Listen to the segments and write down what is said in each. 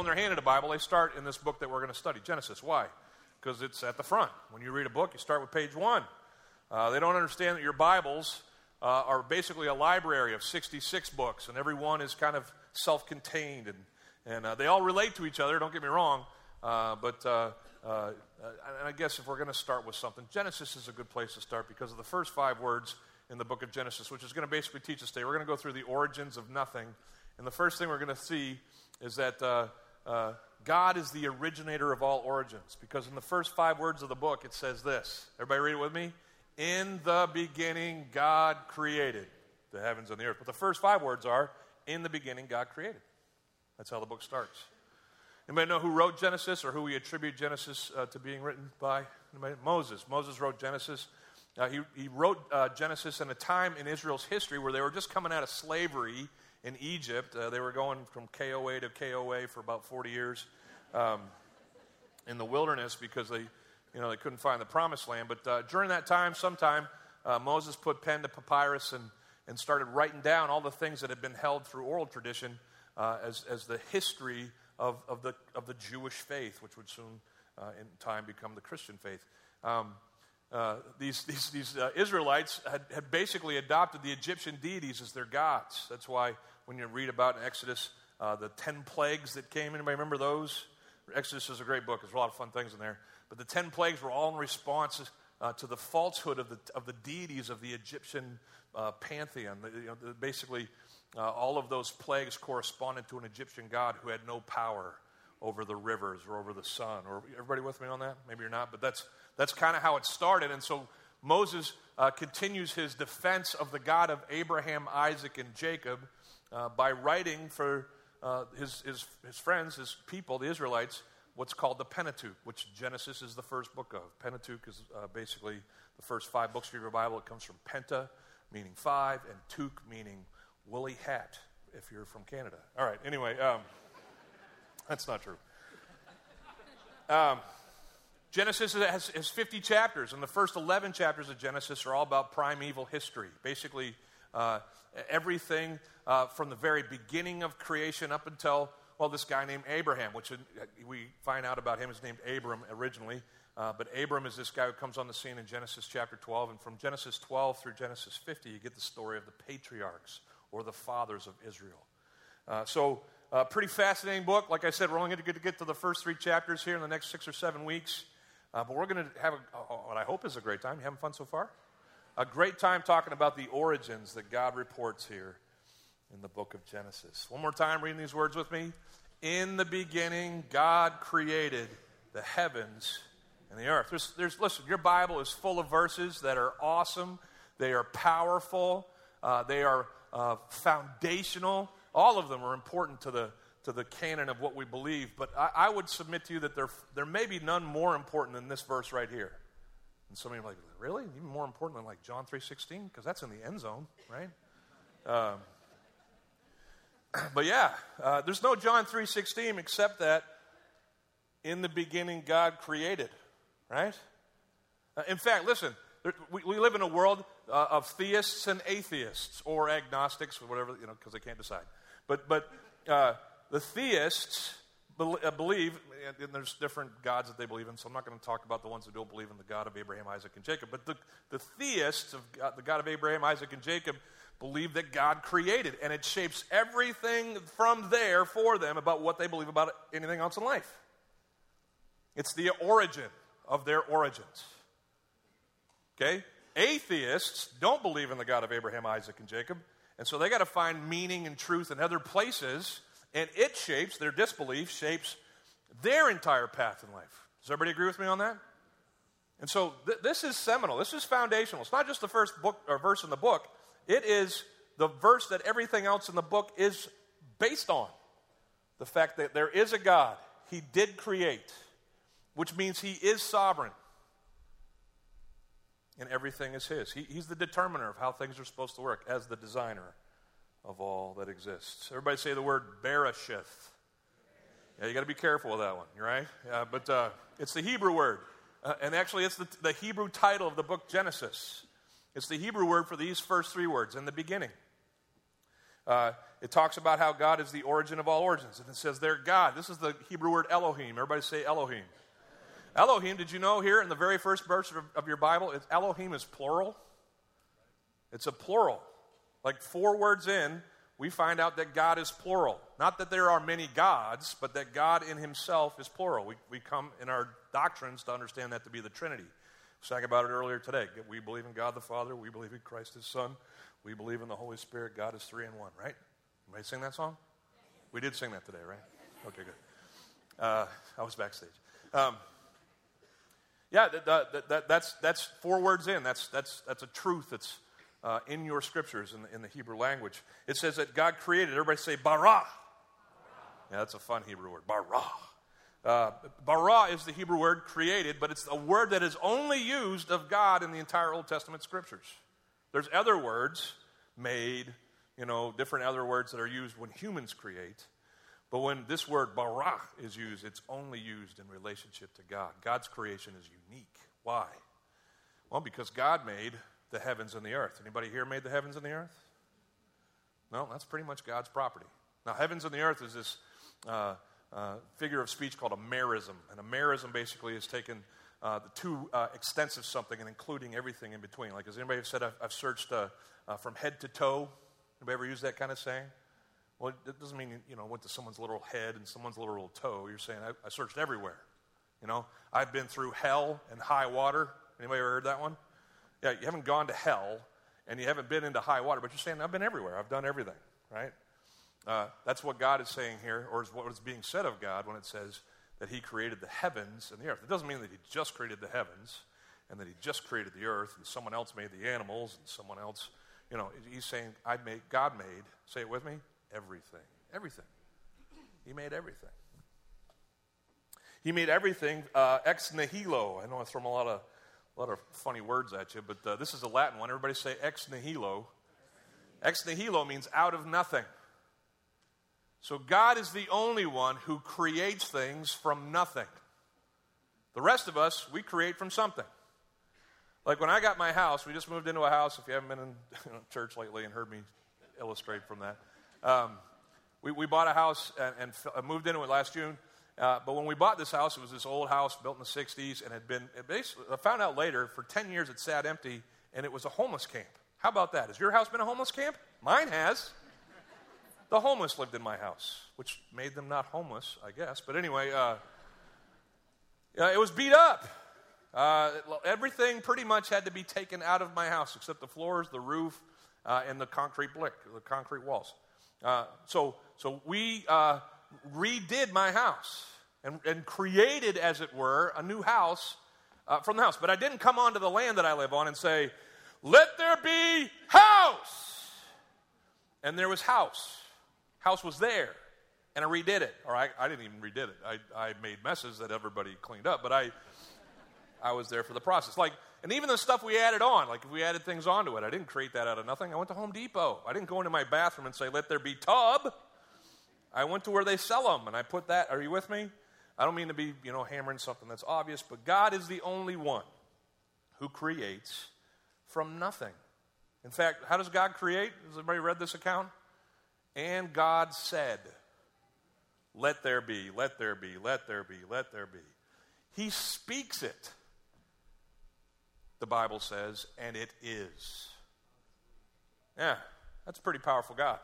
When they're handed a Bible, they start in this book that we're going to study, Genesis. Why? Because it's at the front. When you read a book, you start with page one. Uh, they don't understand that your Bibles uh, are basically a library of 66 books, and every one is kind of self contained, and, and uh, they all relate to each other, don't get me wrong. Uh, but uh, uh, and I guess if we're going to start with something, Genesis is a good place to start because of the first five words in the book of Genesis, which is going to basically teach us today. We're going to go through the origins of nothing. And the first thing we're going to see is that uh, uh, God is the originator of all origins. Because in the first five words of the book, it says this. Everybody read it with me? In the beginning, God created the heavens and the earth. But the first five words are, In the beginning, God created. That's how the book starts. Anybody know who wrote Genesis or who we attribute Genesis uh, to being written by? Anybody? Moses. Moses wrote Genesis. Uh, he, he wrote uh, Genesis in a time in Israel's history where they were just coming out of slavery in Egypt. Uh, they were going from KOA to KOA for about 40 years um, in the wilderness because they, you know, they couldn't find the promised land. But uh, during that time, sometime, uh, Moses put pen to papyrus and, and started writing down all the things that had been held through oral tradition uh, as, as the history of, of, the, of the Jewish faith, which would soon in time become the Christian faith. Um, uh, these, these, these uh, Israelites had, had basically adopted the Egyptian deities as their gods. That's why when you read about in Exodus uh, the 10 plagues that came, anybody remember those? Exodus is a great book. There's a lot of fun things in there. But the 10 plagues were all in response uh, to the falsehood of the, of the deities of the Egyptian uh, pantheon. You know, basically, all of those plagues corresponded to an Egyptian god who had no power over the rivers or over the sun. Or everybody with me on that? Maybe you're not, but that's that's kind of how it started. And so Moses uh, continues his defense of the God of Abraham, Isaac, and Jacob uh, by writing for uh, his, his, his friends, his people, the Israelites, what's called the Pentateuch, which Genesis is the first book of. Pentateuch is uh, basically the first five books of your Bible. It comes from Penta, meaning five, and Tuch, meaning woolly hat, if you're from Canada. All right, anyway, um, that's not true. Um, Genesis has, has 50 chapters, and the first 11 chapters of Genesis are all about primeval history. Basically, uh, everything uh, from the very beginning of creation up until, well, this guy named Abraham, which we find out about him is named Abram originally. Uh, but Abram is this guy who comes on the scene in Genesis chapter 12. And from Genesis 12 through Genesis 50, you get the story of the patriarchs or the fathers of Israel. Uh, so, uh, pretty fascinating book. Like I said, we're only going to get to the first three chapters here in the next six or seven weeks. Uh, but we're going to have a, what I hope is a great time. You having fun so far? A great time talking about the origins that God reports here in the book of Genesis. One more time, reading these words with me. In the beginning, God created the heavens and the earth. There's, there's, listen, your Bible is full of verses that are awesome, they are powerful, uh, they are uh, foundational. All of them are important to the to the canon of what we believe, but I, I, would submit to you that there, there may be none more important than this verse right here. And some of you are like, really? Even more important than like John 3.16? Because that's in the end zone, right? Um, but yeah, uh, there's no John 3.16 except that in the beginning God created, right? Uh, in fact, listen, there, we, we, live in a world uh, of theists and atheists, or agnostics, or whatever, you know, because they can't decide. But, but uh, the theists uh, believe, and there's different gods that they believe in, so I'm not going to talk about the ones who don't believe in the God of Abraham, Isaac, and Jacob. But the, the theists of God, the God of Abraham, Isaac, and Jacob believe that God created, and it shapes everything from there for them about what they believe about anything else in life. It's the origin of their origins. Okay? Atheists don't believe in the God of Abraham, Isaac, and Jacob, and so they got to find meaning and truth in other places and it shapes, their disbelief shapes their entire path in life. Does everybody agree with me on that? And so th- this is seminal. This is foundational. It's not just the first book or verse in the book. It is the verse that everything else in the book is based on. The fact that there is a God. He did create, which means he is sovereign. And everything is his. He, he's the determiner of how things are supposed to work as the designer of all that exists. Everybody say the word Bereshith. Yeah, you got to be careful with that one, right? Yeah, but uh, it's the Hebrew word. Uh, and actually, it's the, the Hebrew title of the book Genesis. It's the Hebrew word for these first three words in the beginning. Uh, it talks about how God is the origin of all origins. And it says they're God. This is the Hebrew word Elohim. Everybody say Elohim. Elohim, did you know here in the very first verse of, of your Bible, Elohim is plural? It's a plural. Like four words in, we find out that God is plural. Not that there are many gods, but that God in himself is plural. We, we come in our doctrines to understand that to be the Trinity. We sang about it earlier today. We believe in God the Father, we believe in Christ his Son, we believe in the Holy Spirit. God is three in one, right? Anybody sing that song? We did sing that today, right? Okay, good. Uh, I was backstage. Um, yeah, that, that, that, that's, that's four words in. That's, that's, that's a truth that's uh, in your scriptures in the, in the Hebrew language. It says that God created, everybody say bara. Yeah, that's a fun Hebrew word, bara. Uh, bara is the Hebrew word created, but it's a word that is only used of God in the entire Old Testament scriptures. There's other words, made, you know, different other words that are used when humans create. But when this word bara is used, it's only used in relationship to God. God's creation is unique. Why? Well, because God made the heavens and the earth. Anybody here made the heavens and the earth? No, that's pretty much God's property. Now, heavens and the earth is this uh, uh, figure of speech called a merism. And a merism basically is taken uh, the two uh, extensive something and including everything in between. Like, has anybody said, I've, I've searched uh, uh, from head to toe? Anybody ever use that kind of saying? Well, it doesn't mean, you know, went to someone's little head and someone's little toe. You're saying, I, I searched everywhere. You know, I've been through hell and high water. Anybody ever heard that one? Yeah, you haven't gone to hell and you haven't been into high water, but you're saying, I've been everywhere. I've done everything, right? Uh, that's what God is saying here, or is what is being said of God when it says that He created the heavens and the earth. It doesn't mean that He just created the heavens and that He just created the earth and someone else made the animals and someone else, you know, He's saying, I made, God made, say it with me, everything. Everything. He made everything. He made everything uh, ex nihilo. I know I throw a lot of, a lot of funny words at you, but uh, this is a Latin one. Everybody say ex nihilo. Ex nihilo means out of nothing. So God is the only one who creates things from nothing. The rest of us, we create from something. Like when I got my house, we just moved into a house. If you haven't been in church lately and heard me illustrate from that, um, we, we bought a house and, and uh, moved into it last June. Uh, but when we bought this house, it was this old house built in the 60s and had been, basically, I found out later, for 10 years it sat empty and it was a homeless camp. How about that? Has your house been a homeless camp? Mine has. The homeless lived in my house, which made them not homeless, I guess. But anyway, uh, it was beat up. Uh, everything pretty much had to be taken out of my house except the floors, the roof, uh, and the concrete brick, the concrete walls. Uh, so, so we uh, redid my house and, and, created, as it were, a new house uh, from the house. But I didn't come onto the land that I live on and say, "Let there be house," and there was house. House was there, and I redid it. Or I, I didn't even redid it. I, I made messes that everybody cleaned up, but I, I was there for the process. Like and even the stuff we added on, like if we added things onto it, I didn't create that out of nothing. I went to Home Depot. I didn't go into my bathroom and say, let there be tub. I went to where they sell them and I put that. Are you with me? I don't mean to be, you know, hammering something that's obvious, but God is the only one who creates from nothing. In fact, how does God create? Has anybody read this account? And God said, Let there be, let there be, let there be, let there be. He speaks it the Bible says, and it is. Yeah, that's a pretty powerful God.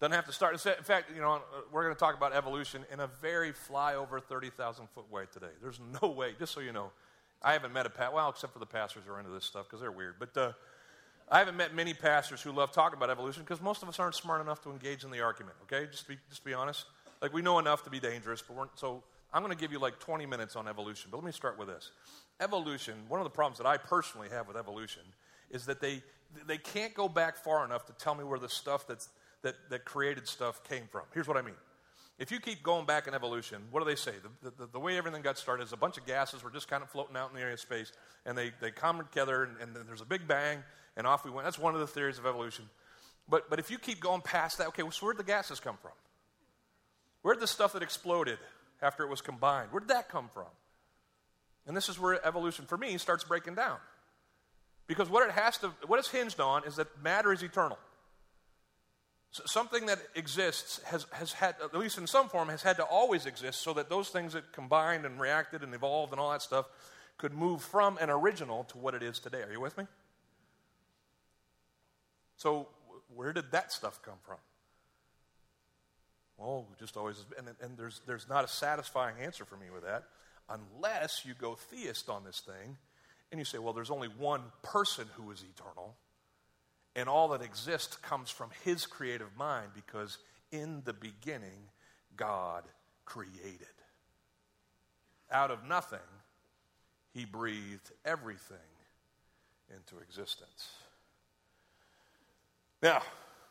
Doesn't have to start. In fact, you know, we're going to talk about evolution in a very flyover 30,000 foot way today. There's no way, just so you know, I haven't met a pat well, except for the pastors who are into this stuff because they're weird. But uh, I haven't met many pastors who love talking about evolution because most of us aren't smart enough to engage in the argument. Okay, just be just be honest. Like we know enough to be dangerous, but we're so I'm going to give you like 20 minutes on evolution, but let me start with this. Evolution, one of the problems that I personally have with evolution is that they, they can't go back far enough to tell me where the stuff that's, that, that created stuff came from. Here's what I mean. If you keep going back in evolution, what do they say? The, the, the, way everything got started is a bunch of gases were just kind of floating out in the area of space, and they, they come together, and, and then there's a big bang, and off we went. That's one of the theories of evolution. But, but if you keep going past that, okay, well, so where'd the gases come from? Where'd the stuff that exploded after it was combined. Where did that come from? And this is where evolution, for me, starts breaking down. Because what it has to, what it's hinged on is that matter is eternal. something that exists has, has had, at least in some form, has had to always exist so that those things that combined and reacted and evolved and all that stuff could move from an original to what it is today. Are you with me? So, where did that stuff come from? Well, just always, and, and there's, there's not a satisfying answer for me with that unless you go theist on this thing and you say, well, there's only one person who is eternal, and all that exists comes from his creative mind because in the beginning, God created. Out of nothing, he breathed everything into existence. Now,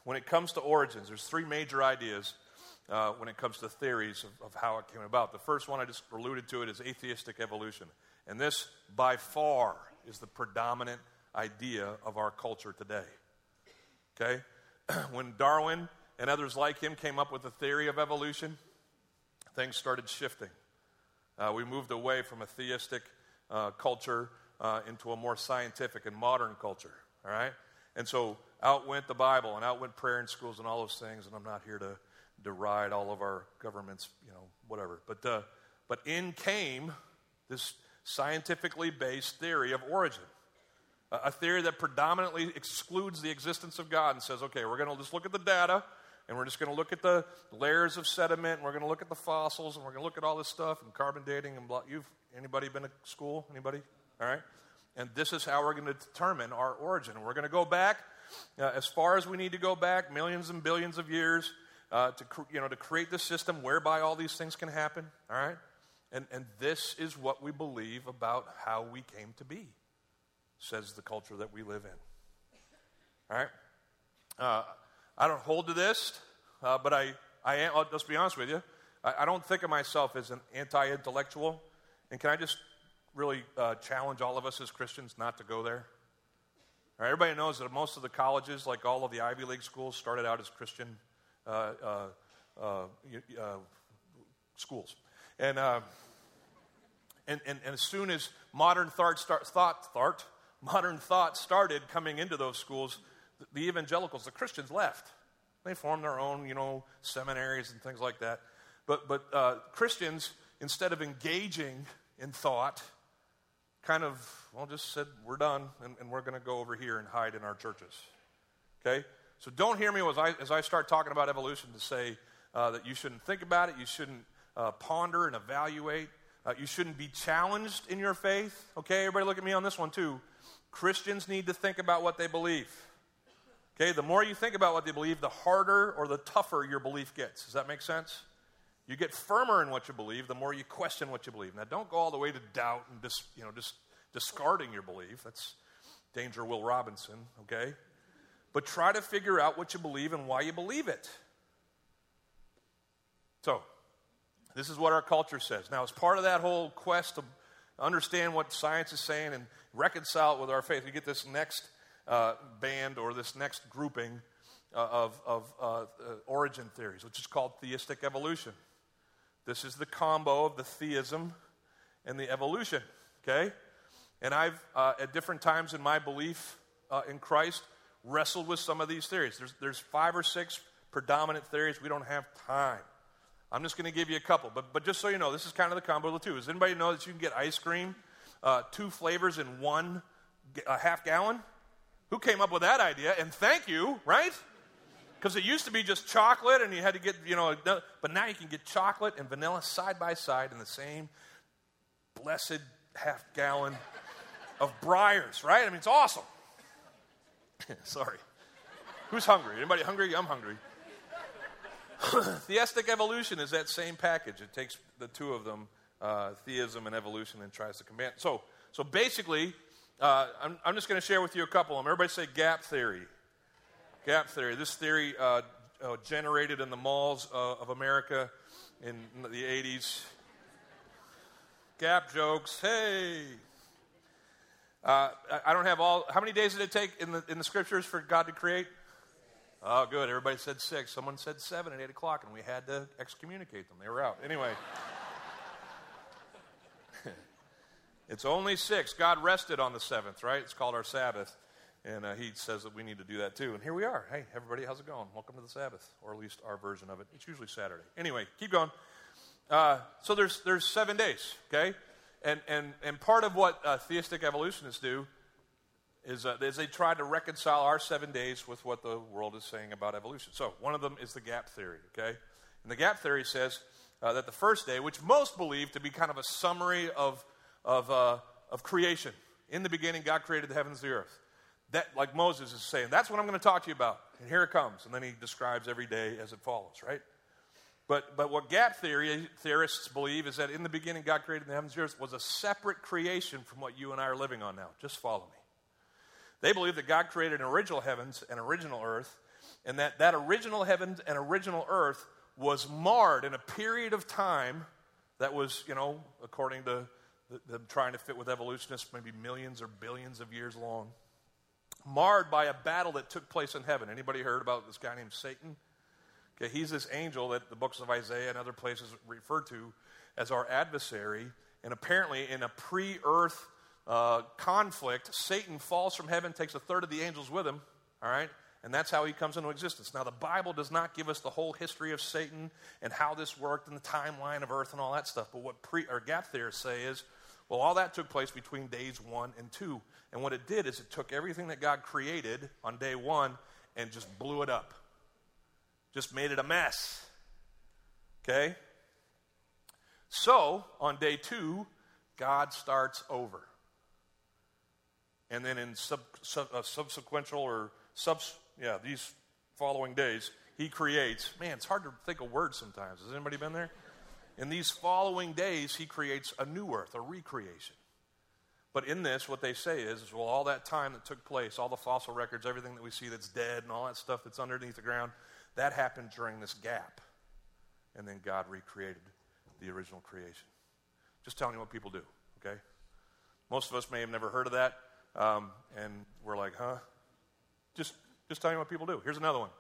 when it comes to origins, there's three major ideas uh, when it comes to theories of, of how it came about. The first one I just alluded to it is atheistic evolution. And this, by far, is the predominant idea of our culture today. Okay? when Darwin and others like him came up with the theory of evolution, things started shifting. Uh, we moved away from a theistic uh, culture uh, into a more scientific and modern culture. All right? And so out went the Bible and out went prayer in schools and all those things. And I'm not here to deride all of our governments, you know, whatever. But, uh, but in came this scientifically based theory of origin. A theory that predominantly excludes the existence of God and says, okay, we're going to just look at the data and we're just going to look at the layers of sediment and we're going to look at the fossils and we're going to look at all this stuff and carbon dating and blah. You've, anybody been to school? Anybody? All right? And this is how we're going to determine our origin. We're going to go back uh, as far as we need to go back, millions and billions of years, uh, to, you know, to create the system whereby all these things can happen. All right? And, and this is what we believe about how we came to be, says the culture that we live in. All right? Uh, I don't hold to this, uh, but I, I am, I'll just be honest with you. I, I don't think of myself as an anti intellectual. And can I just really uh, challenge all of us as Christians not to go there? All right, everybody knows that most of the colleges, like all of the Ivy League schools, started out as Christian uh, uh, uh, schools. And, and, and, and, as soon as modern thought, start, thought, thought, modern thought started coming into those schools, the, the evangelicals, the Christians left. They formed their own, you know, seminaries and things like that. But, but uh, Christians, instead of engaging in thought, kind of, well, just said, we're done, and, and we're going to go over here and hide in our churches. Okay? So don't hear me as I, as I start talking about evolution to say uh, that you shouldn't think about it, you shouldn't uh, ponder and evaluate, uh, you shouldn't be challenged in your faith. Okay, everybody look at me on this one too. Christians need to think about what they believe. Okay, the more you think about what they believe, the harder or the tougher your belief gets. Does that make sense? You get firmer in what you believe, the more you question what you believe. Now, don't go all the way to doubt and dis, you know, just discarding your belief. That's danger Will Robinson, okay? But try to figure out what you believe and why you believe it. So, this is what our culture says. Now, as part of that whole quest to understand what science is saying and reconcile it with our faith, we get this next uh, band or this next grouping uh, of, of uh, uh origin theories, which is called theistic evolution. This is the combo of the theism and the evolution, okay? And I've, uh, at different times in my belief uh, in Christ, wrestled with some of these theories. There's, there's five or six predominant theories. We don't have time. I'm just going to give you a couple. But, but just so you know, this is kind of the combo of the two. Does anybody know that you can get ice cream, uh, two flavors in one a half gallon? Who came up with that idea? And thank you, right? Because it used to be just chocolate and you had to get, you know, but now you can get chocolate and vanilla side by side in the same blessed half gallon of Breyers, right? I mean, it's awesome. Sorry. Who's hungry? Anybody hungry? I'm hungry. Theistic evolution is that same package. It takes the two of them, uh, theism and evolution, and tries to combine. So, so basically, uh, I'm, I'm, just going to share with you a couple of them. Everybody say gap theory. Gap theory. This theory uh, uh generated in the malls uh, of America in the 80s. Gap jokes. Hey, uh, I don't have all. How many days did it take in the, in the scriptures for God to create? Oh, good. Everybody said six. Someone said seven at eight o'clock, and we had to excommunicate them. They were out. Anyway, it's only six. God rested on the seventh, right? It's called our Sabbath. And uh, he says that we need to do that too. And here we are. Hey, everybody, how's it going? Welcome to the Sabbath, or at least our version of it. It's usually Saturday. Anyway, keep going. Uh, so there's, there's seven days, okay? And, and, and part of what uh, theistic evolutionists do is, uh, is they try to reconcile our seven days with what the world is saying about evolution. So one of them is the gap theory, okay? And the gap theory says uh, that the first day, which most believe to be kind of a summary of, of, uh, of creation, in the beginning, God created the heavens and the earth. That, like Moses is saying, that's what I'm going to talk to you about. And here it comes. And then he describes every day as it follows, right? But, but what gap theory, theorists believe is that in the beginning, God created the heavens and earth was a separate creation from what you and I are living on now. Just follow me. They believe that God created an original heavens and original earth, and that that original heavens and original earth was marred in a period of time that was, you know, according to them trying to fit with evolutionists, maybe millions or billions of years long, marred by a battle that took place in heaven. Anybody heard about this guy named Satan? Okay, he's this angel that the books of Isaiah and other places refer to as our adversary. And apparently, in a pre earth uh, conflict, Satan falls from heaven, takes a third of the angels with him, all right? And that's how he comes into existence. Now, the Bible does not give us the whole history of Satan and how this worked and the timeline of earth and all that stuff. But what pre or gap theorists say is, well, all that took place between days one and two. And what it did is it took everything that God created on day one and just blew it up, just made it a mess. Okay? So, on day two, God starts over. And then in sub, sub, uh, subsequential or subs, yeah, these following days, he creates. Man, it's hard to think of words sometimes. Has anybody been there? In these following days, he creates a new earth, a recreation. But in this, what they say is, is, well, all that time that took place, all the fossil records, everything that we see that's dead, and all that stuff that's underneath the ground, that happened during this gap. And then God recreated the original creation. Just telling you what people do, okay? Most of us may have never heard of that, um, and we're like, huh? Just, just telling you what people do. Here's another one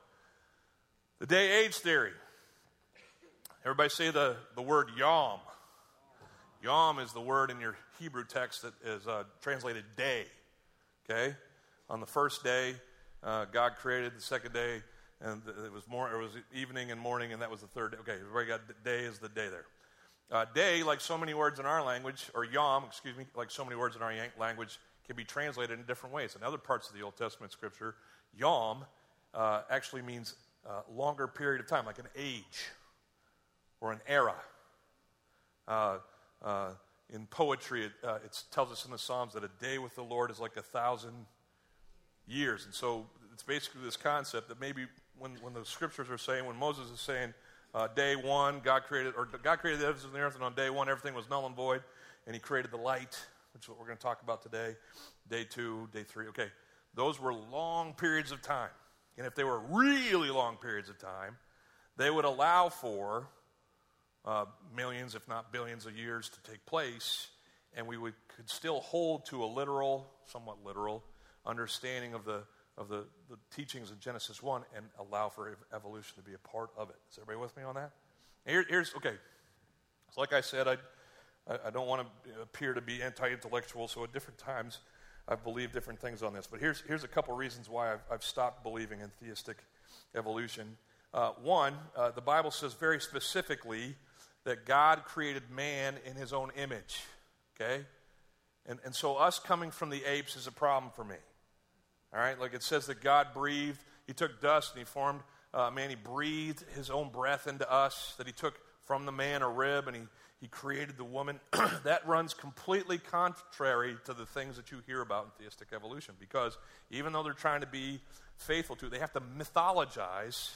the day age theory. Everybody say the, the word yom. Yom is the word in your Hebrew text that is uh, translated day. Okay? On the first day, uh, God created the second day, and it was more. It was evening and morning, and that was the third day. Okay, everybody got day is the day there. Uh, day, like so many words in our language, or yom, excuse me, like so many words in our language, can be translated in different ways. In other parts of the Old Testament scripture, yom uh, actually means uh, longer period of time, like an age or an era. Uh, in poetry, it, uh, it, tells us in the Psalms that a day with the Lord is like a thousand years. And so it's basically this concept that maybe when, when the scriptures are saying, when Moses is saying, uh, day one, God created, or God created the heavens and the earth, and on day one, everything was null and void, and He created the light, which is what we're going to talk about today. Day two, day three. Okay, those were long periods of time. And if they were really long periods of time, they would allow for uh, millions, if not billions, of years to take place, and we would, could still hold to a literal, somewhat literal, understanding of the of the, the teachings of Genesis 1 and allow for evolution to be a part of it. Is everybody with me on that? Here, here's, okay. So like I said, I, I, don't want to appear to be anti intellectual, so at different times I've believed different things on this. But here's, here's a couple reasons why I've, I've stopped believing in theistic evolution. Uh, one, uh, the Bible says very specifically that God created man in his own image. Okay? And, and so us coming from the apes is a problem for me. All right? Like it says that God breathed, he took dust and he formed uh, man, he breathed his own breath into us, that he took from the man a rib and he, he created the woman. that runs completely contrary to the things that you hear about in theistic evolution because even though they're trying to be faithful to, it, they have to mythologize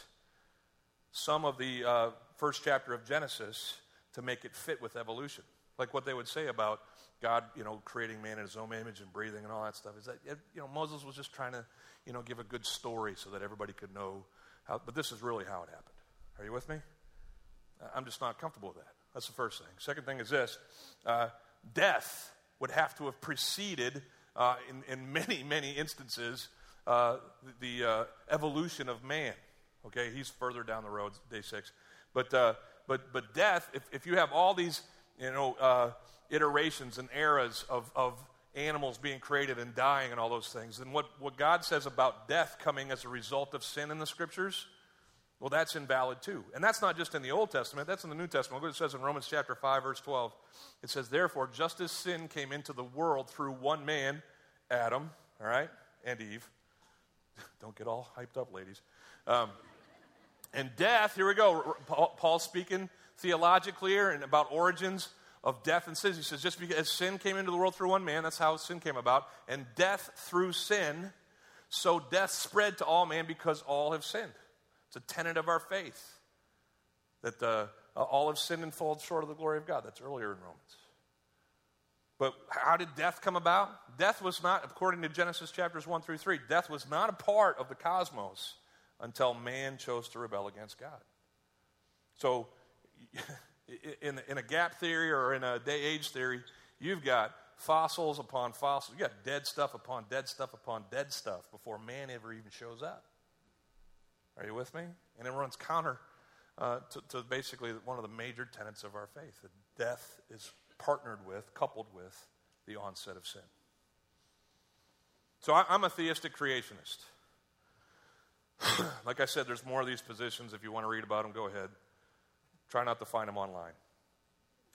some of the uh, first chapter of Genesis to make it fit with evolution. Like what they would say about God, you know, creating man in his own image and breathing and all that stuff. Is that, you know, Moses was just trying to, you know, give a good story so that everybody could know how, but this is really how it happened. Are you with me? I'm just not comfortable with that. That's the first thing. Second thing is this uh, death would have to have preceded, uh, in, in many, many instances, uh, the, uh, evolution of man. Okay, he's further down the road, day six. But, uh, but, but death, if, if you have all these you know, uh, iterations and eras of, of animals being created and dying and all those things, then what, what God says about death coming as a result of sin in the scriptures, well, that's invalid too. And that's not just in the Old Testament, that's in the New Testament. Look what it says in Romans chapter 5, verse 12. It says, Therefore, just as sin came into the world through one man, Adam, all right, and Eve. Don't get all hyped up, ladies. Um, and death, here we go. Paul, speaking theologically here and about origins of death and sin. He says, just because sin came into the world through one man, that's how sin came about, and death through sin, so death spread to all men because all have sinned. It's a tenet of our faith that uh, all have sinned and fallen short of the glory of God. That's earlier in Romans. But how did death come about? Death was not, according to Genesis chapters 1 through 3, death was not a part of the cosmos until man chose to rebel against God. So, in, in a gap theory or in a day age theory, you've got fossils upon fossils. You've got dead stuff upon dead stuff upon dead stuff before man ever even shows up. Are you with me? And it runs counter uh, to, to, basically one of the major tenets of our faith that death is partnered with, coupled with, the onset of sin. So I, I'm a theistic creationist. like I said, there's more of these positions. If you want to read about them, go ahead. Try not to find them online.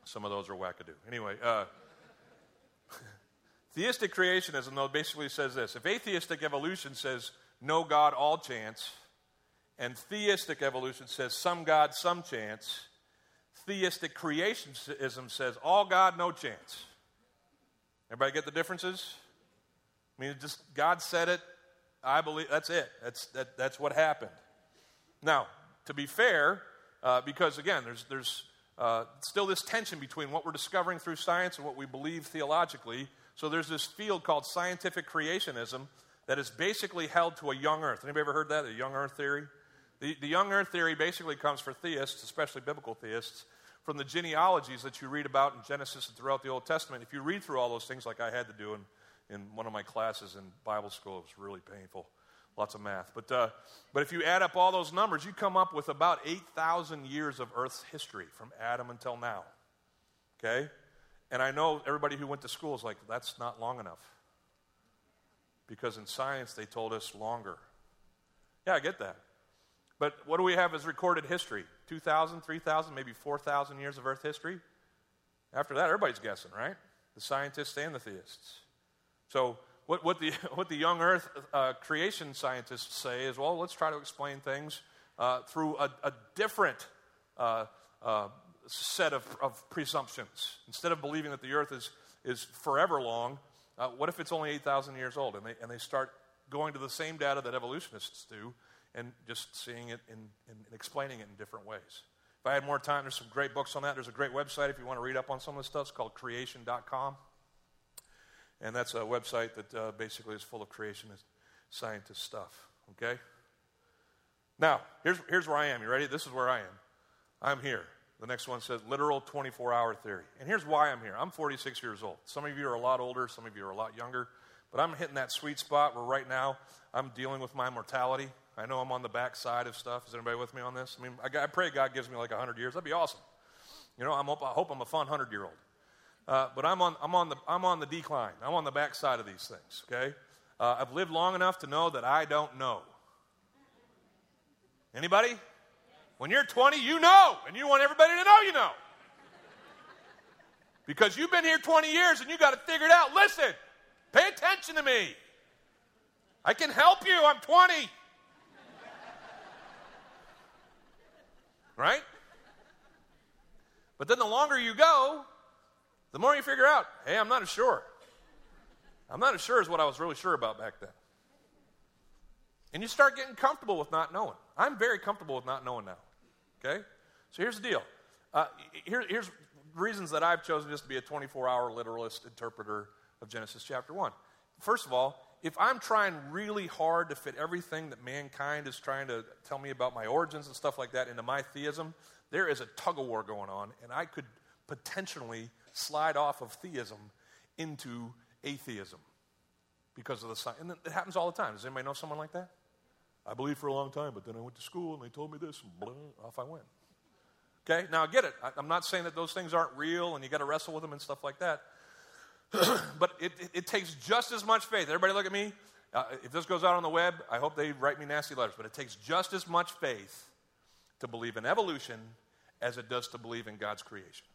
Some of those are wackadoo. Anyway, uh, theistic creationism, though, basically says this if atheistic evolution says no God, all chance, and theistic evolution says some God, some chance, theistic creationism says all God, no chance. Everybody get the differences? I mean, just God said it. I believe that's it. That's, that, that's what happened. Now, to be fair, uh, because again, there's, there's uh, still this tension between what we're discovering through science and what we believe theologically. So there's this field called scientific creationism that is basically held to a young earth. Anybody ever heard that? The young earth theory? The, the young earth theory basically comes for theists, especially biblical theists, from the genealogies that you read about in Genesis and throughout the Old Testament. If you read through all those things like I had to do in, in one of my classes in Bible school, it was really painful lots of math. But, uh, but if you add up all those numbers, you come up with about 8,000 years of Earth's history from Adam until now. Okay? And I know everybody who went to school is like, that's not long enough. Because in science, they told us longer. Yeah, I get that. But what do we have as recorded history? 2,000, 3,000, maybe 4,000 years of Earth history? After that, everybody's guessing, right? The scientists and the theists. So what, what, the, what the young earth uh, creation scientists say is well, let's try to explain things uh, through a, a different uh, uh, set of, of, presumptions. Instead of believing that the earth is, is forever long, uh, what if it's only 8,000 years old? And they, and they start going to the same data that evolutionists do and just seeing it and explaining it in different ways. If I had more time, there's some great books on that. There's a great website if you want to read up on some of this stuff. It's called creation.com. And that's a website that uh, basically is full of creationist scientist stuff. Okay? Now, here's, here's where I am. You ready? This is where I am. I'm here. The next one says literal 24 hour theory. And here's why I'm here. I'm 46 years old. Some of you are a lot older, some of you are a lot younger. But I'm hitting that sweet spot where right now I'm dealing with my mortality. I know I'm on the back side of stuff. Is anybody with me on this? I mean, I, I pray God gives me like 100 years. That'd be awesome. You know, I'm, I hope I'm a fun 100 year old. Uh, but I'm on, I'm, on the, I'm on the decline. I'm on the backside of these things, okay? Uh, I've lived long enough to know that I don't know. Anybody? When you're 20, you know, and you want everybody to know you know. Because you've been here 20 years and you got it figured out. Listen, pay attention to me. I can help you. I'm 20. Right? But then the longer you go, the more you figure out, hey, I'm not as sure. I'm not as sure as what I was really sure about back then. And you start getting comfortable with not knowing. I'm very comfortable with not knowing now. Okay? So here's the deal. Uh, here, here's reasons that I've chosen just to be a 24 hour literalist interpreter of Genesis chapter 1. First of all, if I'm trying really hard to fit everything that mankind is trying to tell me about my origins and stuff like that into my theism, there is a tug of war going on, and I could potentially slide off of theism into atheism because of the science. And it happens all the time. Does anybody know someone like that? I believed for a long time, but then I went to school and they told me this, and blah, off I went. Okay, now I get it. I, am not saying that those things aren't real and you got to wrestle with them and stuff like that. but it, it, it, takes just as much faith. Everybody look at me. Uh, if this goes out on the web, I hope they write me nasty letters, but it takes just as much faith to believe in evolution as it does to believe in God's creation.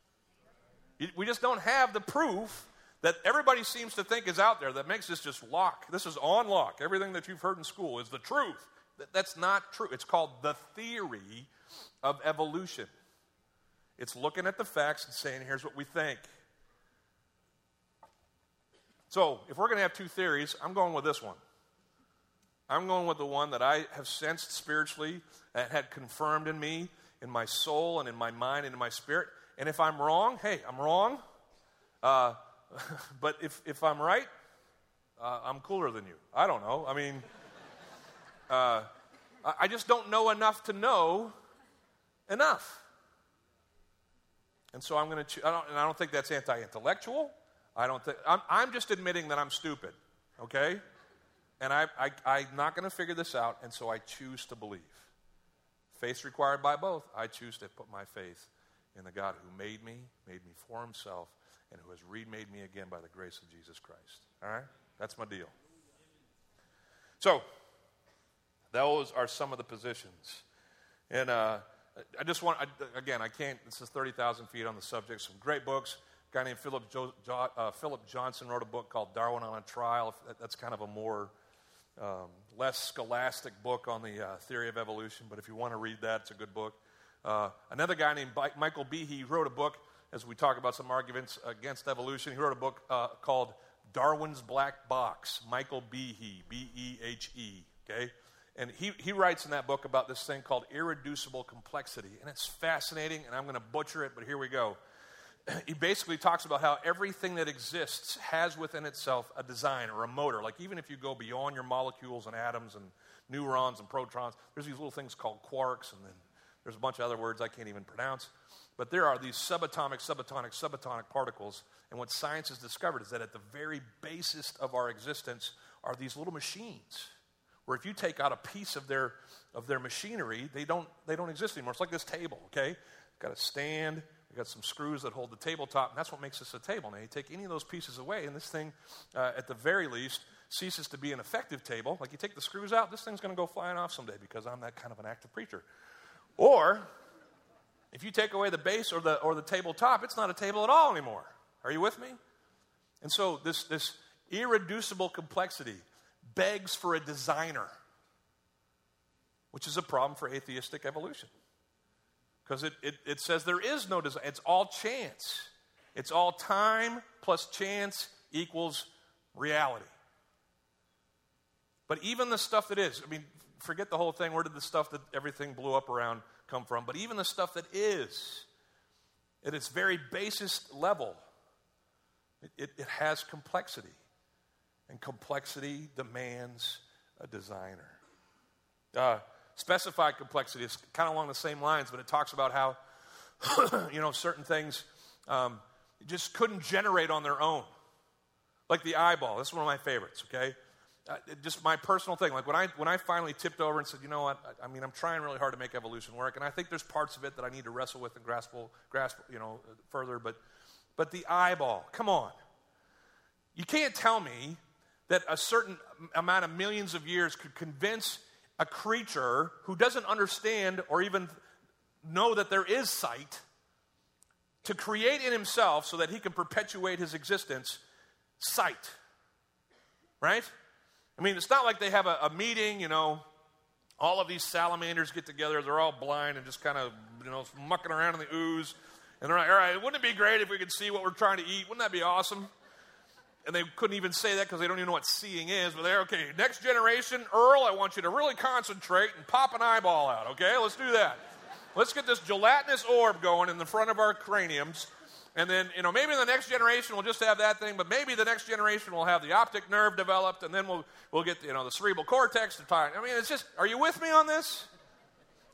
We just don't have the proof that everybody seems to think is out there that makes this just lock. This is on lock. Everything that you've heard in school is the truth. That's not true. It's called the theory of evolution. It's looking at the facts and saying, here's what we think. So, if we're going to have two theories, I'm going with this one. I'm going with the one that I have sensed spiritually, that had confirmed in me, in my soul, and in my mind, and in my spirit. And if I'm wrong, hey, I'm wrong. Uh, but if, if I'm right, uh, I'm cooler than you. I don't know. I mean, uh, I just don't know enough to know enough. And so I'm going to, and I don't think that's anti intellectual. I don't think, I'm, I'm just admitting that I'm stupid, okay? And I, I, I'm not going to figure this out, and so I choose to believe. Faith required by both. I choose to put my faith in the God who made me, made me for himself, and who has remade me again by the grace of Jesus Christ. All right? That's my deal. So, those are some of the positions. And uh, I just want, I, again, I can't, this is 30,000 feet on the subject. Some great books. A guy named Philip, jo, jo, uh, Philip Johnson wrote a book called Darwin on a Trial. That's kind of a more, um, less scholastic book on the uh, theory of evolution, but if you want to read that, it's a good book. Uh, another guy named Michael Behe wrote a book, as we talk about some arguments against evolution, he wrote a book uh, called Darwin's Black Box. Michael Behe, B E H E, okay? And he, he writes in that book about this thing called irreducible complexity. And it's fascinating, and I'm going to butcher it, but here we go. He basically talks about how everything that exists has within itself a design or a motor. Like, even if you go beyond your molecules and atoms and neurons and protons, there's these little things called quarks, and then there's a bunch of other words I can't even pronounce. But there are these subatomic, subatomic, subatomic particles. And what science has discovered is that at the very basis of our existence are these little machines where if you take out a piece of their of their machinery, they don't they don't exist anymore. It's like this table, okay? Got a stand, we got some screws that hold the tabletop, and that's what makes this a table. Now you take any of those pieces away, and this thing, uh, at the very least, ceases to be an effective table. Like you take the screws out, this thing's going to go flying off someday because I'm that kind of an active preacher. Or if you take away the base or the or the tabletop, it's not a table at all anymore. Are you with me? And so this this irreducible complexity begs for a designer, which is a problem for atheistic evolution. Because it, it, it says there is no design, it's all chance. It's all time plus chance equals reality. But even the stuff that is, I mean, forget the whole thing. Where did the stuff that everything blew up around come from? But even the stuff that is, at its very basest level, it, it, it has complexity and complexity demands a designer. Uh, specified complexity is kind of along the same lines, but it talks about how, you know, certain things um, just couldn't generate on their own. Like the eyeball. That's one of my favorites, okay? Uh, just my personal thing. Like when I, when I finally tipped over and said, you know what, I, I, mean, I'm trying really hard to make evolution work, and I think there's parts of it that I need to wrestle with and grasp, grasp you know, further, but, but the eyeball, come on. You can't tell me that a certain amount of millions of years could convince a creature who doesn't understand or even know that there is sight to create in himself so that he can perpetuate his existence sight. Right? I mean, it's not like they have a, a meeting, you know, all of these salamanders get together, they're all blind and just kind of, you know, mucking around in the ooze. And they're like, all right, wouldn't it be great if we could see what we're trying to eat? Wouldn't that be awesome? and they couldn't even say that because they don't even know what seeing is. But they're okay. Next generation, Earl, I want you to really concentrate and pop an eyeball out. Okay, let's do that. Let's get this gelatinous orb going in the front of our craniums. And then, you know, maybe the next generation will just have that thing, but maybe the next generation will have the optic nerve developed, and then we'll, we'll get, you know, the cerebral cortex to tie. I mean, it's just, are you with me on this?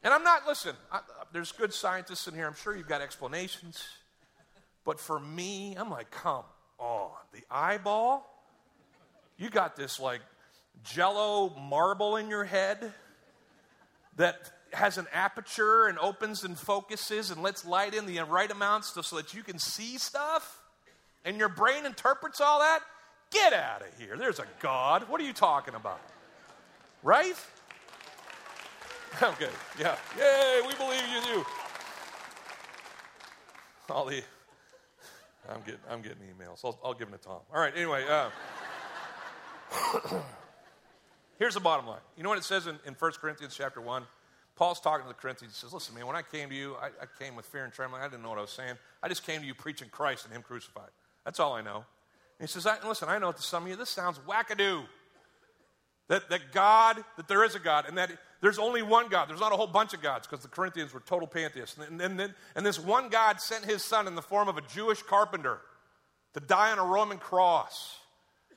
And I'm not, listen, I, there's good scientists in here. I'm sure you've got explanations. But for me, I'm like, come on. the eyeball? You got this like jello marble in your head that has an aperture and opens and focuses and lets light in the right amounts so that you can see stuff? and your brain interprets all that? Get out of here. There's a God. What are you talking about? Right? Okay, yeah. Yay, we believe you do. All the, I'm getting, I'm getting emails. I'll, I'll give them to Tom. All right, anyway. Uh, here's the bottom line. You know what it says in, in 1 Corinthians chapter 1? Paul's talking to the Corinthians. He says, Listen, man, when I came to you, I, I came with fear and trembling. I didn't know what I was saying. I just came to you preaching Christ and Him crucified. That's all I know. And he says, Listen, I know to some of you this sounds wackadoo. That, that God, that there is a God, and that there's only one God. There's not a whole bunch of gods because the Corinthians were total pantheists. And, and, and, and this one God sent his son in the form of a Jewish carpenter to die on a Roman cross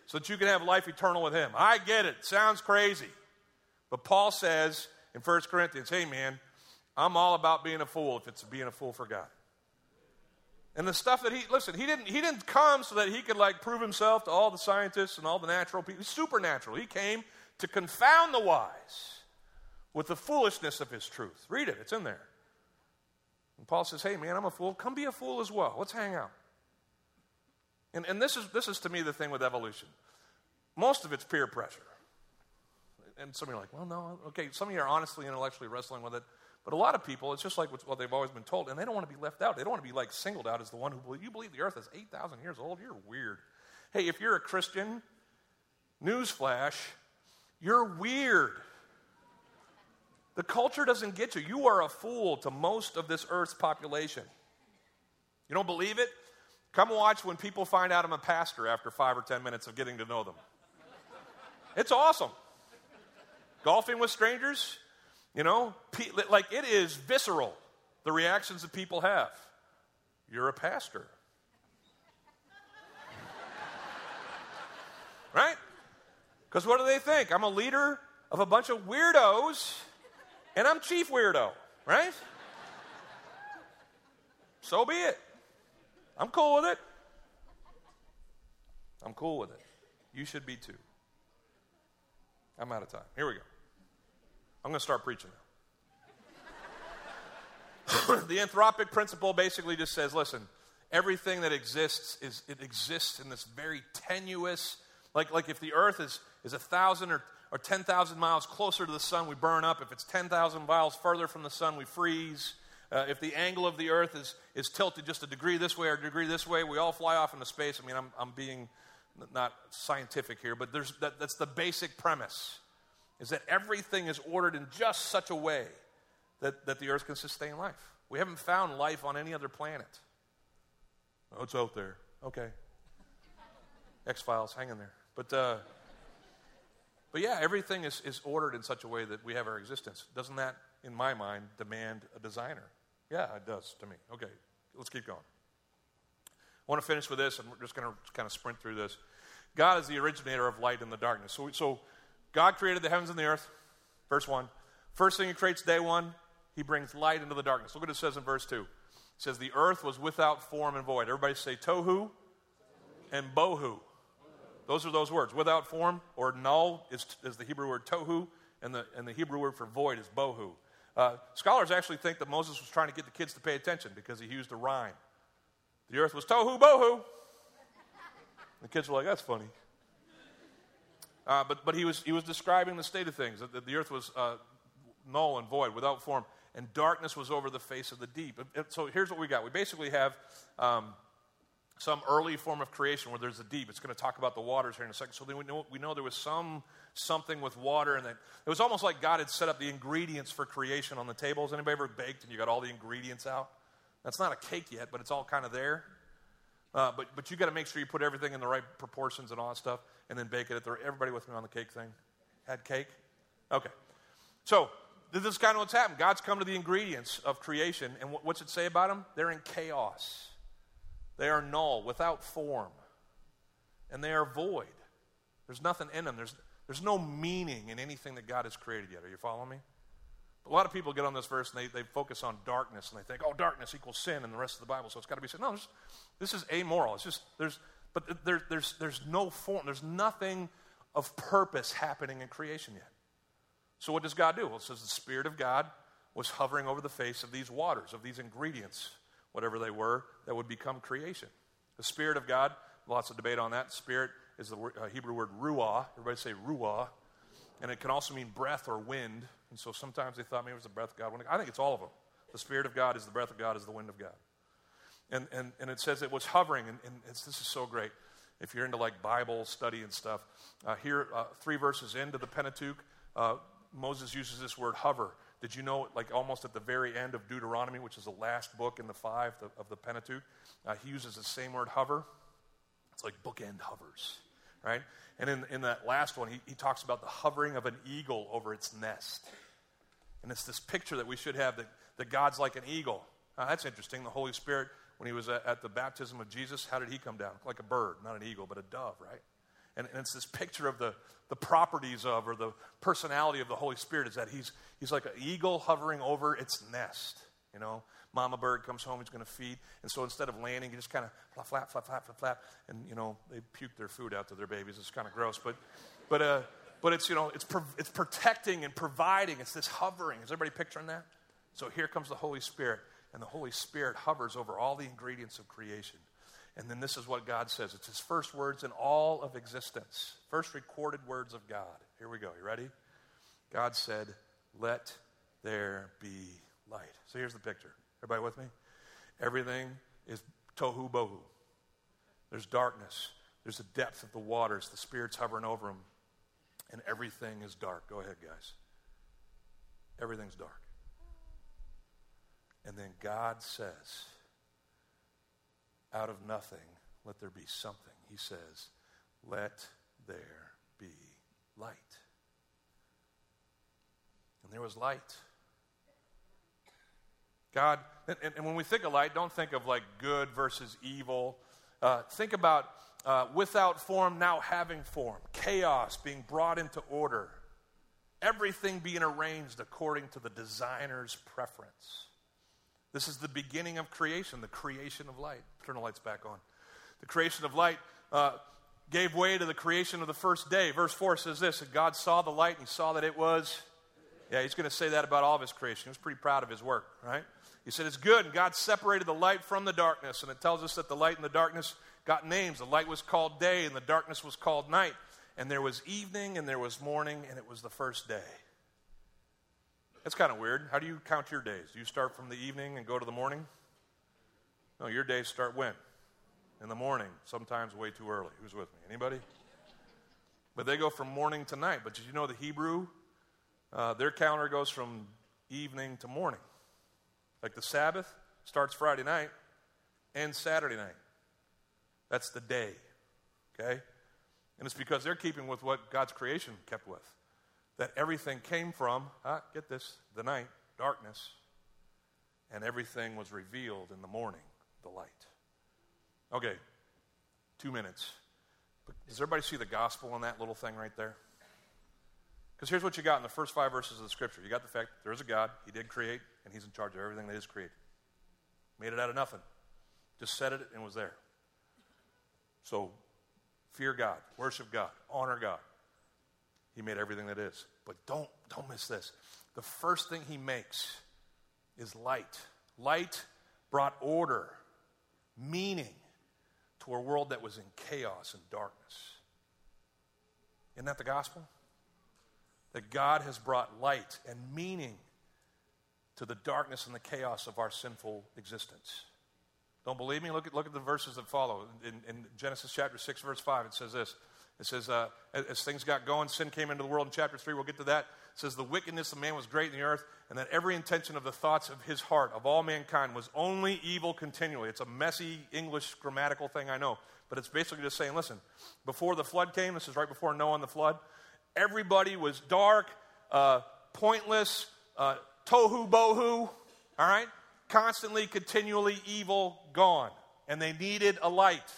so that you can have life eternal with him. I get it. Sounds crazy. But Paul says in 1 Corinthians, hey man, I'm all about being a fool if it's being a fool for God. And the stuff that he listen, he didn't he didn't come so that he could like prove himself to all the scientists and all the natural people. He's supernatural. He came to confound the wise with the foolishness of his truth. Read it, it's in there. And Paul says, Hey, man, I'm a fool. Come be a fool as well. Let's hang out. And, and this, is, this is to me the thing with evolution. Most of it's peer pressure. And some of you are like, well, no, okay. Some of you are honestly intellectually wrestling with it. But a lot of people, it's just like what they've always been told, and they don't want to be left out. They don't want to be like singled out as the one who believe, you believe the earth is 8,000 years old. You're weird. Hey, if you're a Christian, newsflash, you're weird. The culture doesn't get you. You are a fool to most of this earth's population. You don't believe it? Come watch when people find out I'm a pastor after five or ten minutes of getting to know them. It's awesome. Golfing with strangers, you know, like it is visceral, the reactions that people have. You're a pastor. right? Because what do they think? I'm a leader of a bunch of weirdos, and I'm chief weirdo, right? So be it. I'm cool with it. I'm cool with it. You should be too. I'm out of time. Here we go. I'm going to start preaching now. the anthropic principle basically just says listen, everything that exists is it exists in this very tenuous like like if the earth is is a thousand or, or 10,000 miles closer to the sun, we burn up. If it's 10,000 miles further from the sun, we freeze. Uh, if the angle of the earth is, is tilted just a degree this way or a degree this way, we all fly off into space. I mean, I'm, I'm being not scientific here, but that, that's the basic premise is that everything is ordered in just such a way that, that the earth can sustain life. We haven't found life on any other planet. Oh, it's out there. Okay. X Files, hang in there. But, uh, but yeah, everything is, is ordered in such a way that we have our existence. Doesn't that, in my mind, demand a designer? Yeah, it does to me. Okay, let's keep going. Want to finish with this, and we're just going to kind of sprint through this. God is the originator of light in the darkness. So, so God created the heavens and the earth, verse 1. First thing he creates day one, he brings light into the darkness. Look what it says in verse 2. It says, The earth was without form and void. Everybody say tohu and bohu. Those are those words. Without form or null is, is the Hebrew word tohu, and the, and the Hebrew word for void is bohu. Uh, scholars actually think that Moses was trying to get the kids to pay attention because he used a rhyme. The earth was tohu bohu. The kids were like, that's funny. Uh, but but he, was, he was describing the state of things, that, the earth was uh, null and void, without form, and darkness was over the face of the deep. So here's what we got. We basically have um, some early form of creation where there's a deep. It's going to talk about the waters here in a second. So we know, we know there was some something with water, and it was almost like God had set up the ingredients for creation on the table. tables. Anybody ever baked and you got all the ingredients out? That's not a cake yet, but it's all kind of there. Uh, but but you got to make sure you put everything in the right proportions and all that stuff, and then bake it. At the, everybody with me on the cake thing? Had cake? Okay. So this is kind of what's happened. God's come to the ingredients of creation, and what's it say about them? They're in chaos. They are null, without form, and they are void. There's nothing in them. There's, there's no meaning in anything that God has created yet. Are you following me? A lot of people get on this verse and they, they focus on darkness and they think, oh, darkness equals sin in the rest of the Bible, so it's got to be sin. No, this is amoral. It's just, there's, but there, there's, there's no form, there's nothing of purpose happening in creation yet. So what does God do? Well, it says the Spirit of God was hovering over the face of these waters, of these ingredients whatever they were, that would become creation. The Spirit of God, lots of debate on that. Spirit is the uh, Hebrew word ruah. Everybody say ruah. And it can also mean breath or wind. And so sometimes they thought maybe it was the breath of God. I think it's all of them. The Spirit of God is the breath of God, is the wind of God. And, and, and it says it was hovering, and, and this is so great. If you're into like Bible study and stuff, uh, here, uh, three verses into the Pentateuch, uh, Moses uses this word hover. Did you know, like almost at the very end of Deuteronomy, which is the last book in the five of the Pentateuch, uh, he uses the same word hover? It's like bookend hovers, right? And in, in that last one, he, he talks about the hovering of an eagle over its nest. And it's this picture that we should have that, that God's like an eagle. that's interesting. The Holy Spirit, when he was at, at, the baptism of Jesus, how did he come down? Like a bird, not an eagle, but a dove, right? And, and it's this picture of the, the properties of or the personality of the Holy Spirit is that he's, he's like an eagle hovering over its nest, you know? Mama bird comes home, he's going to feed. And so instead of landing, he just kind of flap, flap, flap, flap, flap, flap. And, you know, they puke their food out to their babies. It's kind of gross. But, but, uh, but it's, you know, it's, it's protecting and providing. It's this hovering. Is everybody picturing that? So here comes the Holy Spirit. And the Holy Spirit hovers over all the ingredients of creation. And then this is what God says. It's his first words in all of existence. First recorded words of God. Here we go. You ready? God said, Let there be light. So here's the picture Everybody with me? Everything is tohu bohu. There's darkness. There's the depth of the waters. The Spirit's hovering over them. And everything is dark. Go ahead, guys. Everything's dark. And then God says, out of nothing, let there be something. He says, let there be light. And there was light. God, and, and, when we think of light, don't think of like good versus evil. Uh, think about uh, without form now having form, chaos being brought into order, everything being arranged according to the designer's preference. This is the beginning of creation, the creation of light. Turn the lights back on. The creation of light uh, gave way to the creation of the first day. Verse 4 says this God saw the light and he saw that it was. Yeah, he's going to say that about all of his creation. He was pretty proud of his work, right? He said, It's good. And God separated the light from the darkness. And it tells us that the light and the darkness got names. The light was called day, and the darkness was called night. And there was evening, and there was morning, and it was the first day. That's kind of weird. How do you count your days? Do you start from the evening and go to the morning? No, your days start when? In the morning, sometimes way too early. Who's with me? Anybody? But they go from morning to night. But did you know the Hebrew? Uh, their calendar goes from evening to morning. Like the Sabbath starts Friday night, and Saturday night. That's the day. Okay? And it's because they're keeping with what God's creation kept with. That everything came from, ah, get this, the night, darkness, and everything was revealed in the morning, the light. Okay, two minutes. Does everybody see the gospel in that little thing right there? Because here's what you got in the first five verses of the scripture. You got the fact there is a God, He did create, and He's in charge of everything that is created. Made it out of nothing. Just said it and was there. So fear God, worship God, honor God. He made everything that is. But don't don't miss this. The first thing he makes is light. Light brought order, meaning to a world that was in chaos and darkness. Isn't that the gospel? That God has brought light and meaning to the darkness and the chaos of our sinful existence. Don't believe me? Look at, look at the verses that follow. In, in Genesis chapter 6, verse 5, it says this. It says, uh, as things got going, sin came into the world in chapter 3. We'll get to that. It says, The wickedness of man was great in the earth, and that every intention of the thoughts of his heart, of all mankind, was only evil continually. It's a messy English grammatical thing, I know. But it's basically just saying, listen, before the flood came, this is right before Noah and the flood, Everybody was dark, uh, pointless, uh, tohu bohu, all right? Constantly, continually evil, gone. And they needed a light.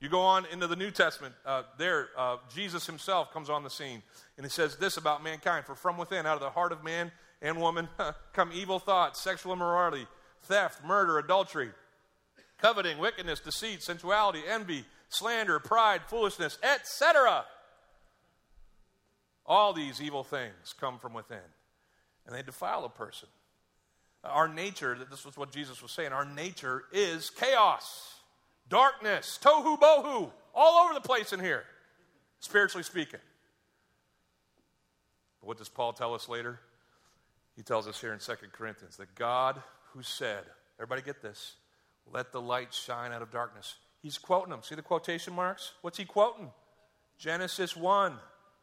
You go on into the New Testament, uh, there, uh, Jesus himself comes on the scene, and he says this about mankind For from within, out of the heart of man and woman, come evil thoughts, sexual immorality, theft, murder, adultery, coveting, wickedness, deceit, sensuality, envy, slander, pride, foolishness, etc. All these evil things come from within, and they defile a person. Our nature, this was what Jesus was saying, our nature is chaos. darkness, tohu bohu, all over the place in here, spiritually speaking. But what does Paul tell us later? He tells us here in 2 Corinthians that God who said, everybody get this, let the light shine out of darkness. He's quoting them. See the quotation marks? What's he quoting? Genesis 1,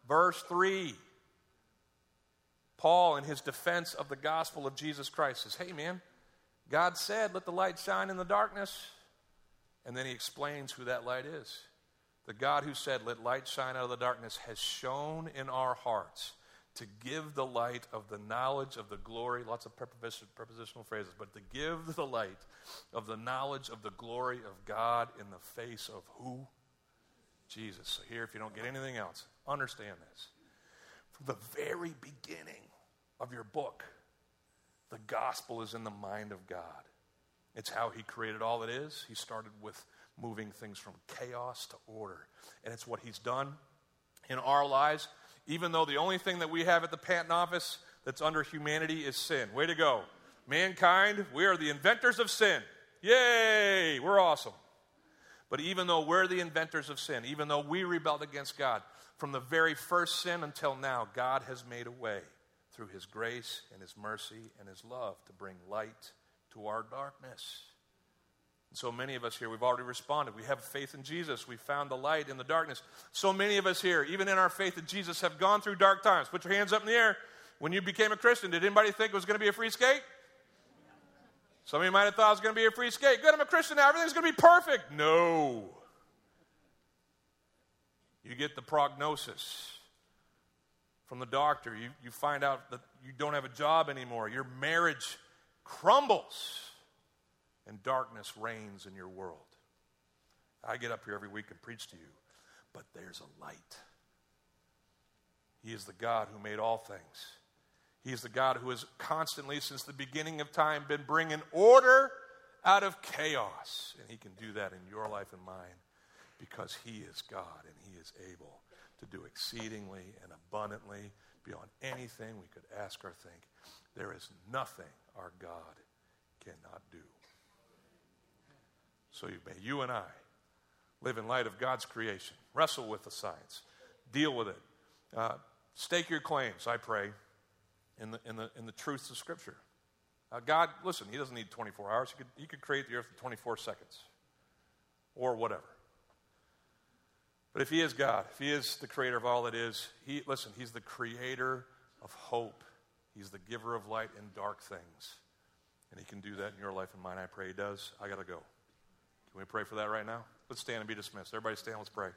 verse 3. Paul, in his defense of the gospel of Jesus Christ, says, Hey, man, God said, Let the light shine in the darkness. And then he explains who that light is. The God who said, Let light shine out of the darkness, has shone in our hearts to give the light of the knowledge of the glory, lots of prepositional phrases, but to give the light of the knowledge of the glory of God in the face of who? Jesus. So, here, if you don't get anything else, understand this. From the very beginning of your book, the gospel is in the mind of God. It's how He created all that is. He started with moving things from chaos to order. And it's what He's done in our lives even though the only thing that we have at the patent office that's under humanity is sin. Way to go. Mankind, we are the inventors of sin. Yay! We're awesome. But even though we're the inventors of sin, even though we rebelled against God, from the very first sin until now, God has made a way through His grace and His mercy and His love to bring light to our darkness. And so many of us here, we've already responded. We have faith in Jesus. We found the light in the darkness. So many of us here, even in our faith in Jesus, have gone through dark times. Put your hands up in the air. When you became a Christian, did anybody think it was going to be a free skate? Some of you might have thought it was going to be a free skate. Good, I'm a Christian now. Everything's going to be perfect. No. You get the prognosis from the doctor. You, you find out that you don't have a job anymore. Your marriage crumbles and darkness reigns in your world. I get up here every week and preach to you, but there's a light. He is the God who made all things. He is the God who has constantly, since the beginning of time, been bringing order out of chaos. And He can do that in your life and mine because He is God and He is able to do exceedingly and abundantly beyond anything we could ask or think. There is nothing our God cannot do. So may you and I live in light of God's creation, wrestle with the science, deal with it, uh, stake your claims, I pray, in the, in the, in the truths of Scripture. God, listen, He doesn't need 24 hours. He could, he could create the earth in 24 seconds or whatever. But if He is God, if He is the creator of all that is, He, listen, He's the creator of hope. He's the giver of light in dark things. And He can do that in your life and mine. I pray He does. I got to go. Can we pray for that right now? Let's stand and be dismissed. Everybody stand, let's pray.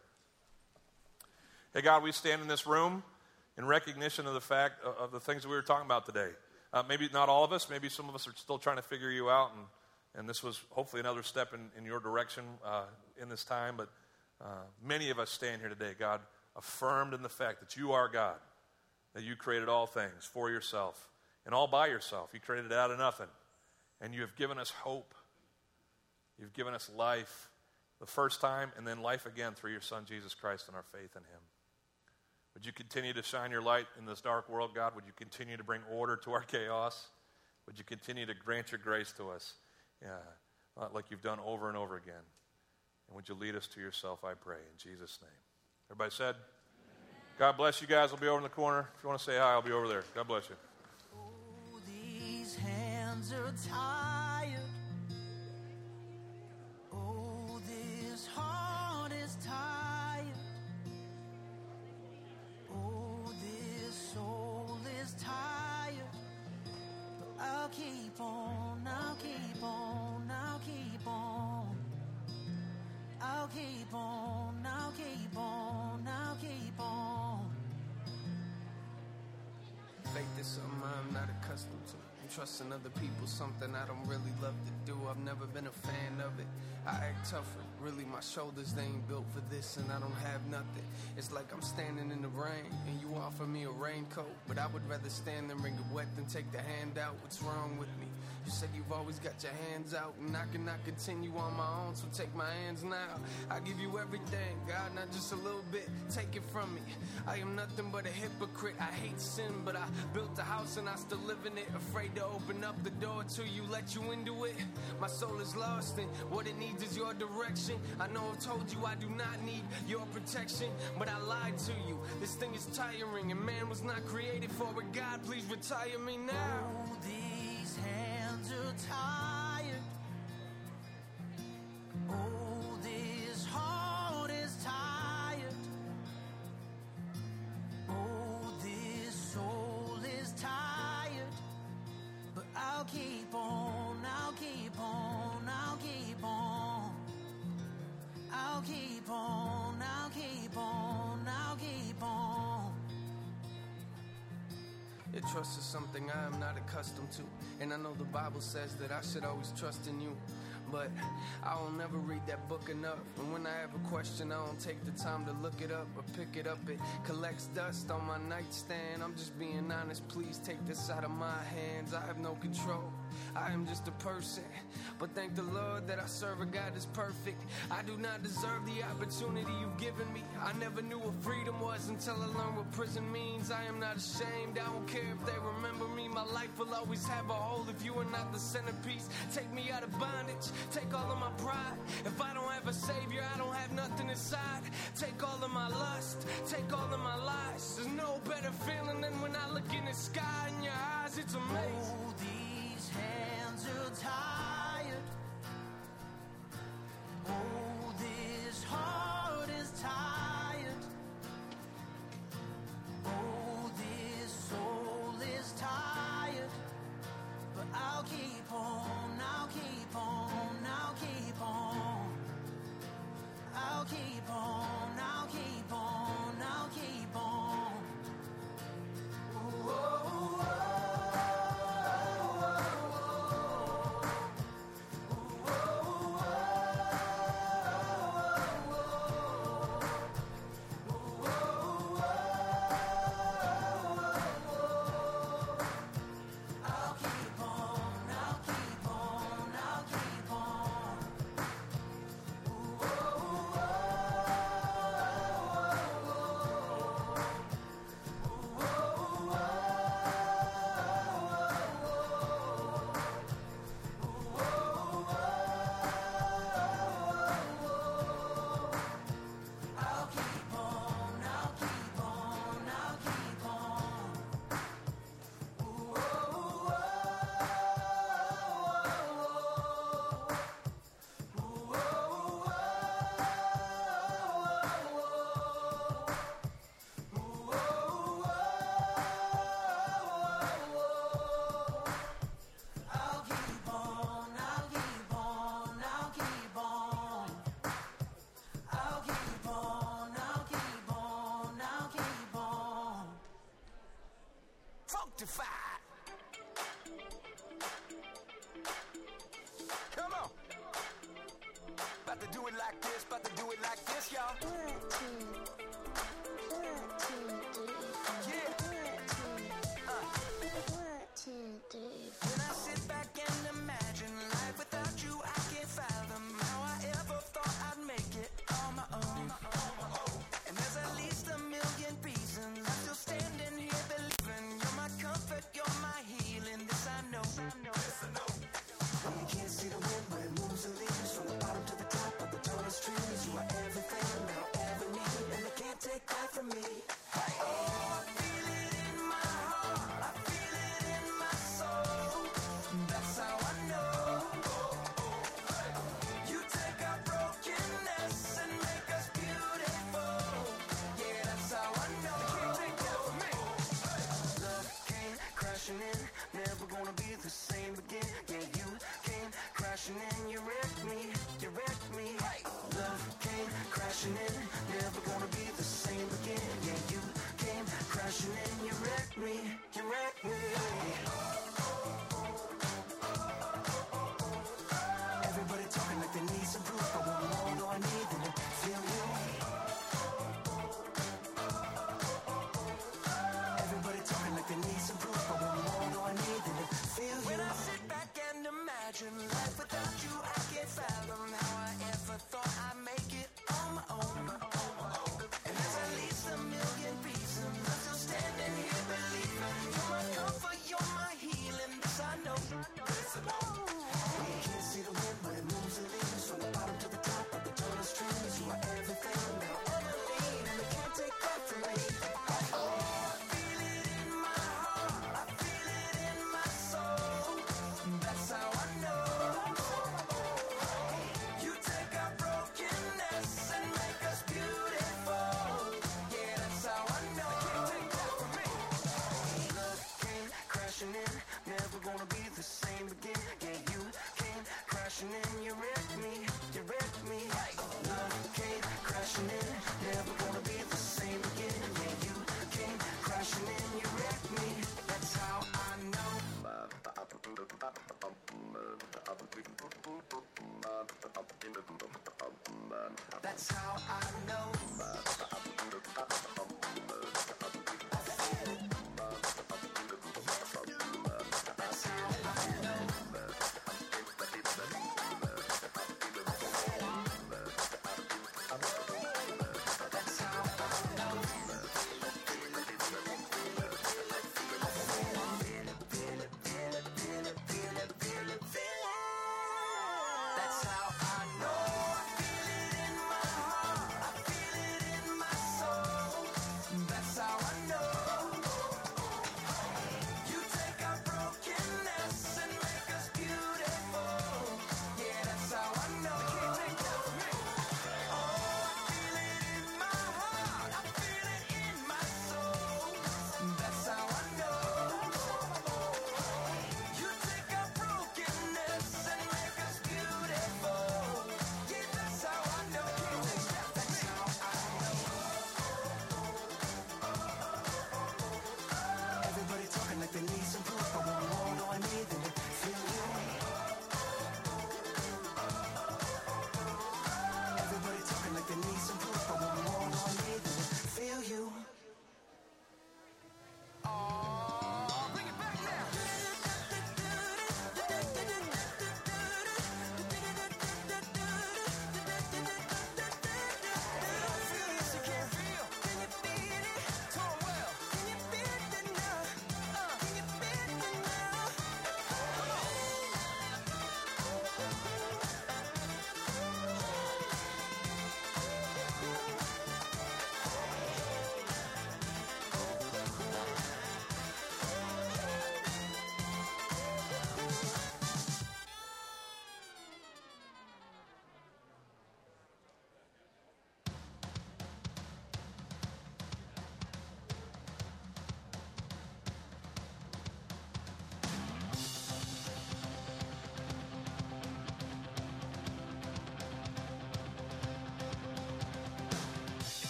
Hey, God, we stand in this room in recognition of the fact of the things that we were talking about today. Uh, maybe not all of us, maybe some of us are still trying to figure you out, and, and this was hopefully another step in, in your direction uh, in this time. But uh, many of us stand here today, God, affirmed in the fact that you are God, that you created all things for yourself and all by yourself. You created it out of nothing, and you have given us hope You've given us life the first time and then life again through your Son, Jesus Christ, and our faith in Him. Would you continue to shine your light in this dark world, God? Would you continue to bring order to our chaos? Would you continue to grant your grace to us uh, like you've done over and over again? And would you lead us to yourself, I pray, in Jesus' name. Everybody said? Amen. God bless you guys. I'll be over in the corner. If you want to say hi, I'll be over there. God bless you. Oh, tired. keep on, I'll keep on, I'll keep on. Faith is something I'm not accustomed to. I'm trusting other people, something I don't really love to do. I've never been a fan of it. I act tougher. Really, my shoulders, they ain't built for this, and I don't have nothing. It's like I'm standing in the rain, and you offer me a raincoat. But I would rather stand and wring it wet than take the hand out. What's wrong with me? You said you've always got your hands out, and I cannot continue on my own, so take my hands now. I give you everything, God, not just a little bit. Take it from me. I am nothing but a hypocrite. I hate sin, but I built a house and I still live in it. Afraid to open up the door to you, let you into it. My soul is lost, and what it needs is your direction. I know I've told you I do not need your protection, but I lied to you. This thing is tiring, and man was not created for it. God, please retire me now. Oh, tired. Oh, trust is something I am not accustomed to. And I know the Bible says that I should always trust in you. But I will never read that book enough. And when I have a question, I don't take the time to look it up or pick it up. It collects dust on my nightstand. I'm just being honest. Please take this out of my hands. I have no control. I am just a person. But thank the Lord that I serve a God that's perfect. I do not deserve the opportunity you've given me. I never knew what freedom was until I learned what prison means. I am not ashamed. I don't care if they remember me. My life will always have a hole if you are not the centerpiece. Take me out of bondage. Take all of my pride. If I don't have a savior, I don't have nothing inside. Take all of my lust. Take all of my lies. There's no better feeling than when I look in the sky in your eyes. It's amazing. Hands are tired. Oh, this heart is tired. Oh, this soul is tired. But I'll keep on, I'll keep on, I'll keep on. I'll keep on, I'll keep on,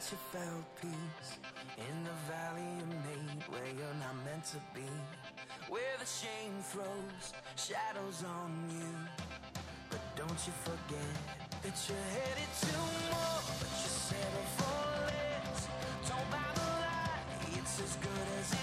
Once you found peace in the valley you made where you're not meant to be, where the shame throws shadows on you. But don't you forget that you're headed to more, but you settle for less. Don't buy the lie, it's as good as it